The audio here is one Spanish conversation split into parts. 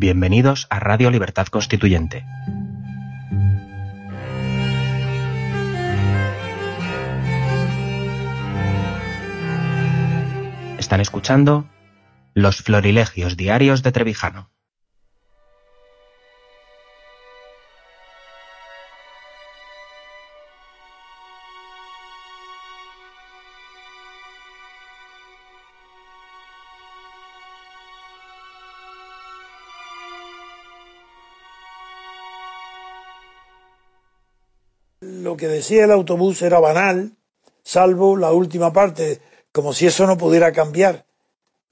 Bienvenidos a Radio Libertad Constituyente. Están escuchando Los Florilegios Diarios de Trevijano. Lo que decía el autobús era banal, salvo la última parte, como si eso no pudiera cambiar.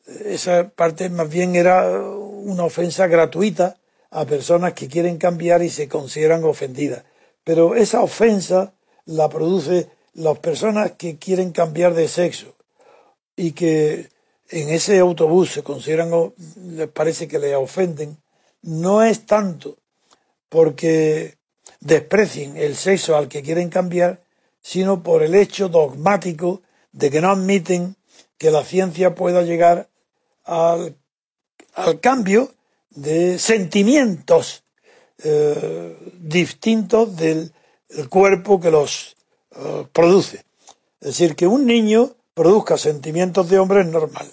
Esa parte más bien era una ofensa gratuita a personas que quieren cambiar y se consideran ofendidas. Pero esa ofensa la produce las personas que quieren cambiar de sexo y que en ese autobús se consideran, les parece que les ofenden, no es tanto porque desprecien el sexo al que quieren cambiar, sino por el hecho dogmático de que no admiten que la ciencia pueda llegar al, cambio de sentimientos eh, distintos del cuerpo que los eh, produce. Es decir, que un niño produzca sentimientos de hombre es normal.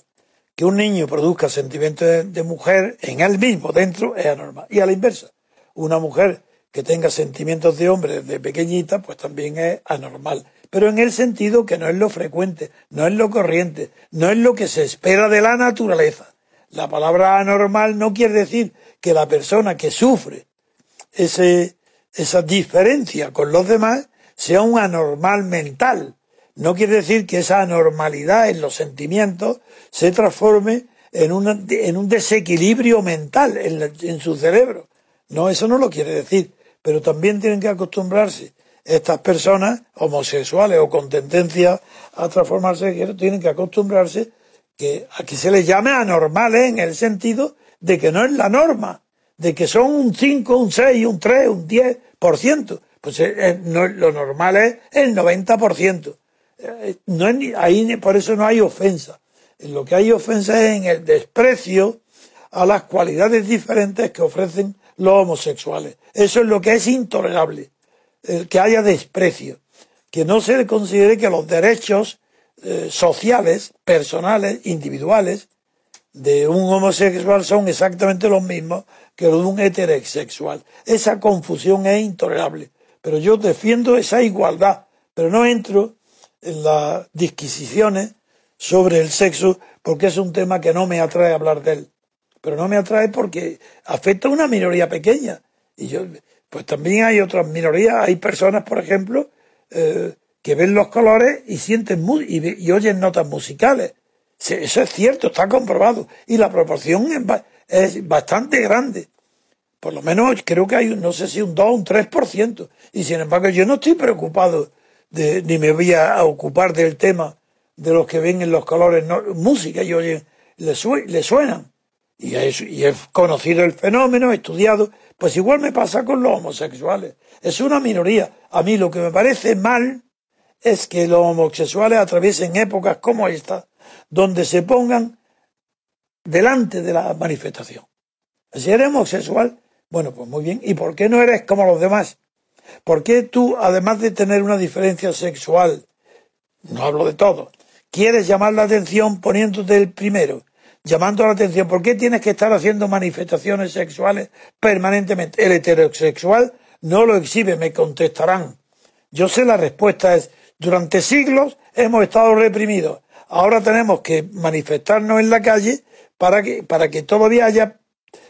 Que un niño produzca sentimientos de, de mujer en él mismo, dentro, es anormal. Y a la inversa, una mujer que tenga sentimientos de hombre desde pequeñita, pues también es anormal. Pero en el sentido que no es lo frecuente, no es lo corriente, no es lo que se espera de la naturaleza. La palabra anormal no quiere decir que la persona que sufre ese, esa diferencia con los demás sea un anormal mental. No quiere decir que esa anormalidad en los sentimientos se transforme en, en un desequilibrio mental en, en su cerebro. No, eso no lo quiere decir pero también tienen que acostumbrarse estas personas homosexuales o con tendencia a transformarse tienen que acostumbrarse que a que se les llame anormales en el sentido de que no es la norma, de que son un 5, un 6, un 3, un 10%. Pues eh, eh, no, lo normal es el 90%. Eh, no es, ahí por eso no hay ofensa. Lo que hay ofensa es en el desprecio a las cualidades diferentes que ofrecen los homosexuales. Eso es lo que es intolerable, que haya desprecio, que no se considere que los derechos eh, sociales, personales, individuales de un homosexual son exactamente los mismos que los de un heterosexual. Esa confusión es intolerable. Pero yo defiendo esa igualdad, pero no entro en las disquisiciones sobre el sexo porque es un tema que no me atrae hablar de él pero no me atrae porque afecta a una minoría pequeña. Y yo, pues también hay otras minorías, hay personas, por ejemplo, eh, que ven los colores y sienten y, y, oyen notas musicales. Eso es cierto, está comprobado. Y la proporción es, bastante grande. Por lo menos creo que hay, no sé si un 2 o un 3%. Y sin embargo, yo no estoy preocupado de, ni me voy a, ocupar del tema de los que ven en los colores música y oyen, le, le suenan y he, conocido el fenómeno, he estudiado, pues igual me pasa con los homosexuales. Es una minoría. A mí lo que me parece mal es que los homosexuales atraviesen épocas como esta, donde se pongan delante de la manifestación. Si eres homosexual, bueno, pues muy bien. ¿Y por qué no eres como los demás? ¿Por qué tú, además de tener una diferencia sexual, no hablo de todo, quieres llamar la atención poniéndote el primero llamando la atención. ¿Por qué tienes que estar haciendo manifestaciones sexuales permanentemente? El heterosexual no lo exhibe, me contestarán. Yo sé la respuesta es, durante siglos hemos estado reprimidos. Ahora tenemos que manifestarnos en la calle para que, para que todavía haya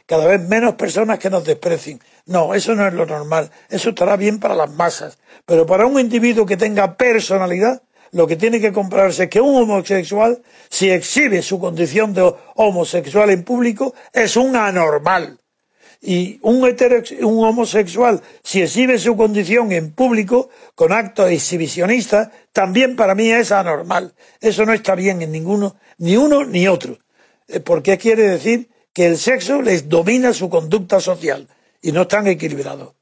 cada vez menos personas que nos desprecien. No, eso no es lo normal. Eso estará bien para las masas. Pero para un individuo que tenga personalidad, lo que tiene que comprarse es que un homosexual, si exhibe su condición de homosexual en público, es un anormal. Y un, un homosexual, si exhibe su condición en público, con actos exhibicionistas, también para mí es anormal. Eso no está bien en ninguno, ni uno ni otro. Eh, porque quiere decir que el sexo les domina su conducta social y no están equilibrados.